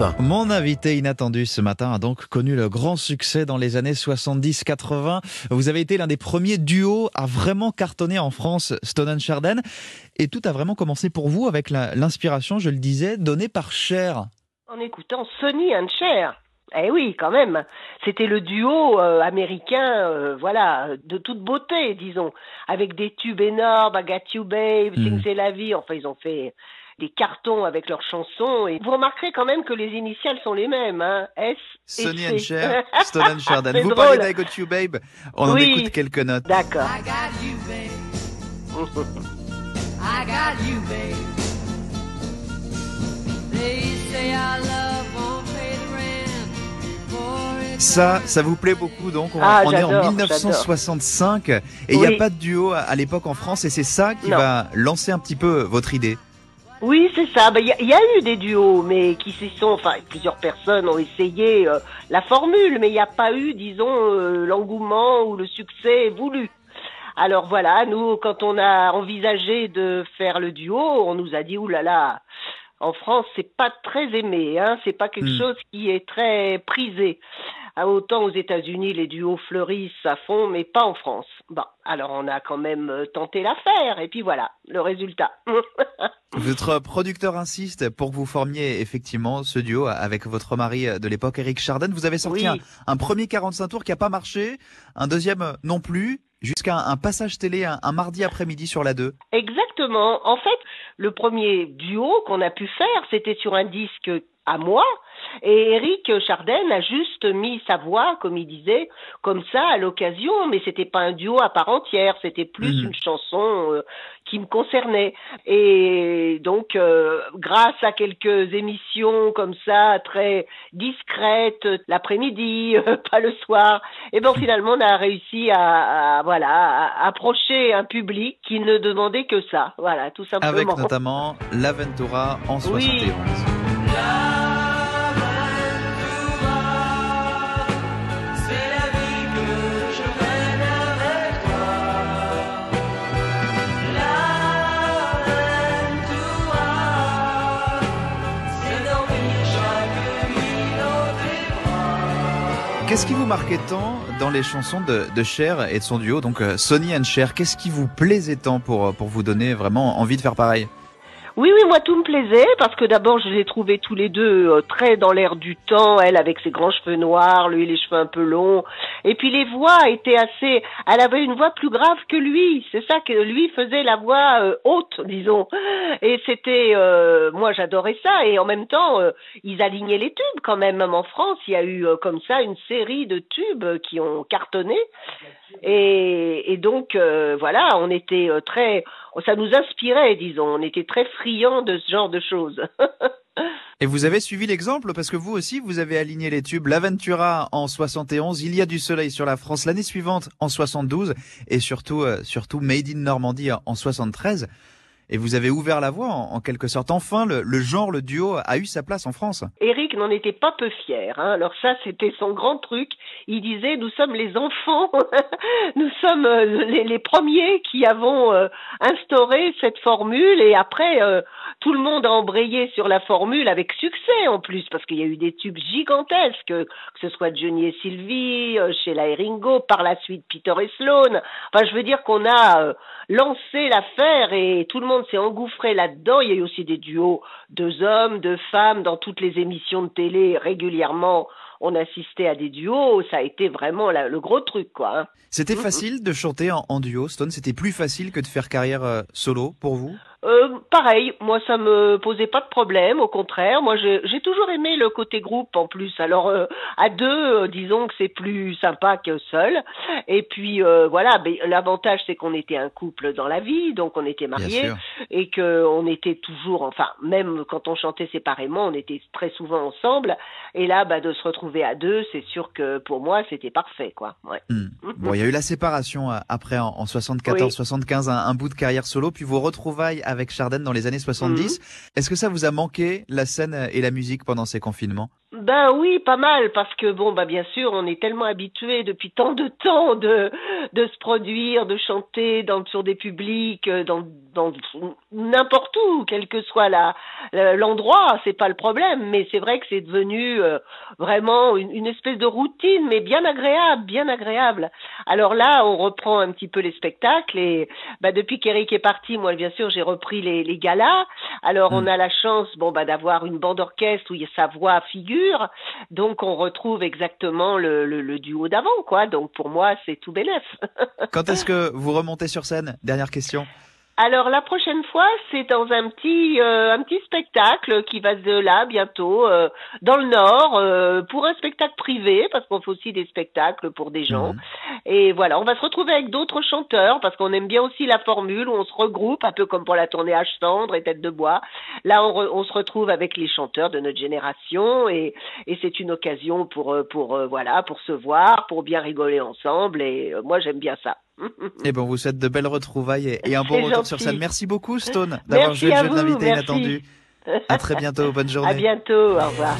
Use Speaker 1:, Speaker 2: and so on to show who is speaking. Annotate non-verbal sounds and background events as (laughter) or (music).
Speaker 1: Europe 1.
Speaker 2: Mon invité inattendu ce matin a donc connu le grand succès dans les années 70-80. Vous avez été l'un des premiers duos à vraiment cartonner en France, Stone Sharden. Et tout a vraiment commencé pour vous avec l'inspiration, je le disais, donnée par Cher.
Speaker 3: En écoutant Sonny and Cher. Eh oui, quand même. C'était le duo euh, américain, euh, voilà, de toute beauté, disons, avec des tubes énormes, I Got You Babe,
Speaker 2: Mm.
Speaker 3: Sing C'est la vie. Enfin, ils ont fait des cartons avec leurs chansons. Et vous remarquerez quand même que les initiales sont les mêmes, hein. S et
Speaker 2: Sonny
Speaker 3: C.
Speaker 2: and Cher, (laughs) Stone Sharden.
Speaker 3: C'est
Speaker 2: Vous
Speaker 3: drôle.
Speaker 2: parlez d'I Got You Babe On en écoute quelques notes.
Speaker 3: D'accord.
Speaker 4: I got you, babe. I got you, babe. They say our love won't pay the rent. For it's
Speaker 2: Ça, ça vous plaît beaucoup donc On,
Speaker 3: Ah,
Speaker 2: on est en
Speaker 3: j'adore,
Speaker 2: 1965 et il n'y
Speaker 3: Oui.
Speaker 2: a pas de duo à, à l'époque en France et c'est ça qui
Speaker 3: Non.
Speaker 2: va lancer un petit peu votre idée.
Speaker 3: Oui, c'est ça. Il y, a- il y a eu des duos, mais qui s'y sont. Enfin, plusieurs personnes ont essayé euh, la formule, mais il n'y a pas eu, disons, euh, l'engouement ou le succès voulu. Alors voilà, nous, quand on a envisagé de faire le duo, on nous a dit oulala. Là là, en France, c'est pas très aimé, hein. C'est pas quelque
Speaker 2: Hmm.
Speaker 3: chose qui est très prisé. Ah, Autant aux États-Unis, les duos fleurissent à fond, mais pas en France. Bon, alors on a quand même euh, tenté l'affaire, et puis voilà, le résultat. (laughs)
Speaker 2: Votre producteur insiste pour que vous formiez effectivement ce duo avec votre mari de l'époque, Eric Chardin. Vous avez sorti
Speaker 3: Oui.
Speaker 2: un, un premier 45 tours qui n'a pas marché, un deuxième non plus, jusqu'à un, un passage télé un, un mardi après-midi sur la 2.
Speaker 3: Exactement. En fait, le premier duo qu'on a pu faire, c'était sur un disque à moi. Et Eric Chardin a juste mis sa voix, comme il disait, comme ça à l'occasion, mais c'était pas un duo à part entière, c'était plus
Speaker 2: Mhm.
Speaker 3: une chanson euh, qui me concernait. Et donc, euh, grâce à quelques émissions comme ça, très discrètes, l'après-midi, euh, (laughs) pas le soir, et ben finalement on a réussi à, à, voilà à approcher un public qui ne demandait que ça, voilà tout simplement.
Speaker 2: Avec notamment l'Aventura en
Speaker 3: Oui.
Speaker 2: 71. Qu'est-ce qui vous marquait tant dans les chansons de, Cher et de son duo, donc euh, Sonny and Cher? Qu'est-ce qui vous plaisait tant pour, pour vous donner vraiment envie de faire pareil?
Speaker 3: Oui, oui, moi tout me plaisait parce que d'abord je les trouvais tous les deux euh, très dans l'air du temps, elle avec ses grands cheveux noirs, lui les cheveux un peu longs, et puis les voix étaient assez, elle avait une voix plus grave que lui, c'est ça que lui faisait la voix euh, haute, disons, et c'était, euh, moi j'adorais ça, et en même temps ils alignaient les tubes quand même, même en France, il y a eu comme ça une série de tubes qui ont cartonné, et, et donc voilà, on était très, ça nous inspirait, disons, on était très de ce genre de choses. (laughs)
Speaker 2: Et vous avez suivi l'exemple parce que vous aussi, vous avez aligné les tubes. L'Aventura en 71, Il y a du soleil sur la France l'année suivante en 72 et surtout, euh, surtout Made in Normandie en 73. Et vous avez ouvert la voie en, quelque sorte. Enfin, le, le genre, le duo a eu sa place en France.
Speaker 3: Eric n'en était pas peu fier. Hein. Alors ça, c'était son grand truc. Il disait, nous sommes les enfants, (laughs) nous sommes euh, les, les premiers qui avons euh, instauré cette formule et après, euh, tout le monde a embrayé sur la formule avec succès en plus, parce qu'il y a eu des tubes gigantesques, que ce soit Johnny et Sylvie, euh, Sheila et Ringo, par la suite Peter et Sloan. Enfin, je veux dire qu'on a euh, lancé l'affaire et tout le monde s'est engouffré là-dedans. Il y a eu aussi des duos, deux hommes, deux femmes, dans toutes les émissions de télé régulièrement. On assistait à des duos, ça a été vraiment la- le gros truc, quoi. hein.
Speaker 2: C'était facile de chanter en, en duo, Stone? C'était plus facile que de faire carrière euh, solo pour vous?
Speaker 3: Euh, pareil, moi ça me posait pas de problème, au contraire. Moi j'ai toujours aimé le côté groupe en plus. Alors euh, à deux, euh, disons que c'est plus sympa que seul. Et puis euh, voilà, l'avantage c'est qu'on était un couple dans la vie, donc on était mariés et que on était toujours, enfin même quand on chantait séparément, on était très souvent ensemble. Et là, bah, de se retrouver à deux, c'est sûr que pour moi c'était parfait, quoi. Ouais.
Speaker 2: Hmm. Bon, il y a eu la séparation après en, en 74-75, un, un bout de carrière solo, puis vos retrouvailles avec Chardin dans les années 70.
Speaker 3: Mhm.
Speaker 2: Est-ce que ça vous a manqué la scène et la musique pendant ces confinements?
Speaker 3: Ben Ben oui, pas mal, parce que bon, bah bien sûr, on est tellement habitué depuis tant de temps de de se produire, de chanter dans sur des publics, euh, dans dans n'importe où, quel que soit la l'endroit, c'est pas le problème. Mais c'est vrai que c'est devenu euh, vraiment une, une espèce de routine, mais bien agréable, bien agréable. Alors là, on reprend un petit peu les spectacles et bah depuis qu'Eric est parti, moi bien sûr, j'ai repris les les galas. Alors on
Speaker 2: Mm.
Speaker 3: a la chance, bon bah d'avoir une bande orchestre où il y a sa voix figure. Donc on retrouve exactement le, duo d'avant, quoi. Donc pour moi, c'est tout bénef.
Speaker 2: Quand est-ce que vous remontez sur scène? Dernière question.
Speaker 3: Alors la prochaine fois, c'est dans un petit euh, un petit spectacle qui va de là bientôt euh, dans le Nord euh, pour un spectacle privé parce qu'on fait aussi des spectacles pour des gens.
Speaker 2: Mhm.
Speaker 3: Et voilà, on va se retrouver avec d'autres chanteurs parce qu'on aime bien aussi la formule où on se regroupe un peu comme pour la tournée H Cendre et Tête de Bois. Là, on, re- on se retrouve avec les chanteurs de notre génération et, et c'est une occasion pour euh, pour euh, voilà pour se voir, pour bien rigoler ensemble et euh, moi j'aime bien ça.
Speaker 2: Et bon, vous souhaite de belles retrouvailles et, et un bon retour sur scène. Merci beaucoup, Stone, d'avoir joué le
Speaker 3: à
Speaker 2: jeu de l'invité inattendu. À très bientôt. Bonne journée.
Speaker 3: À bientôt, au revoir.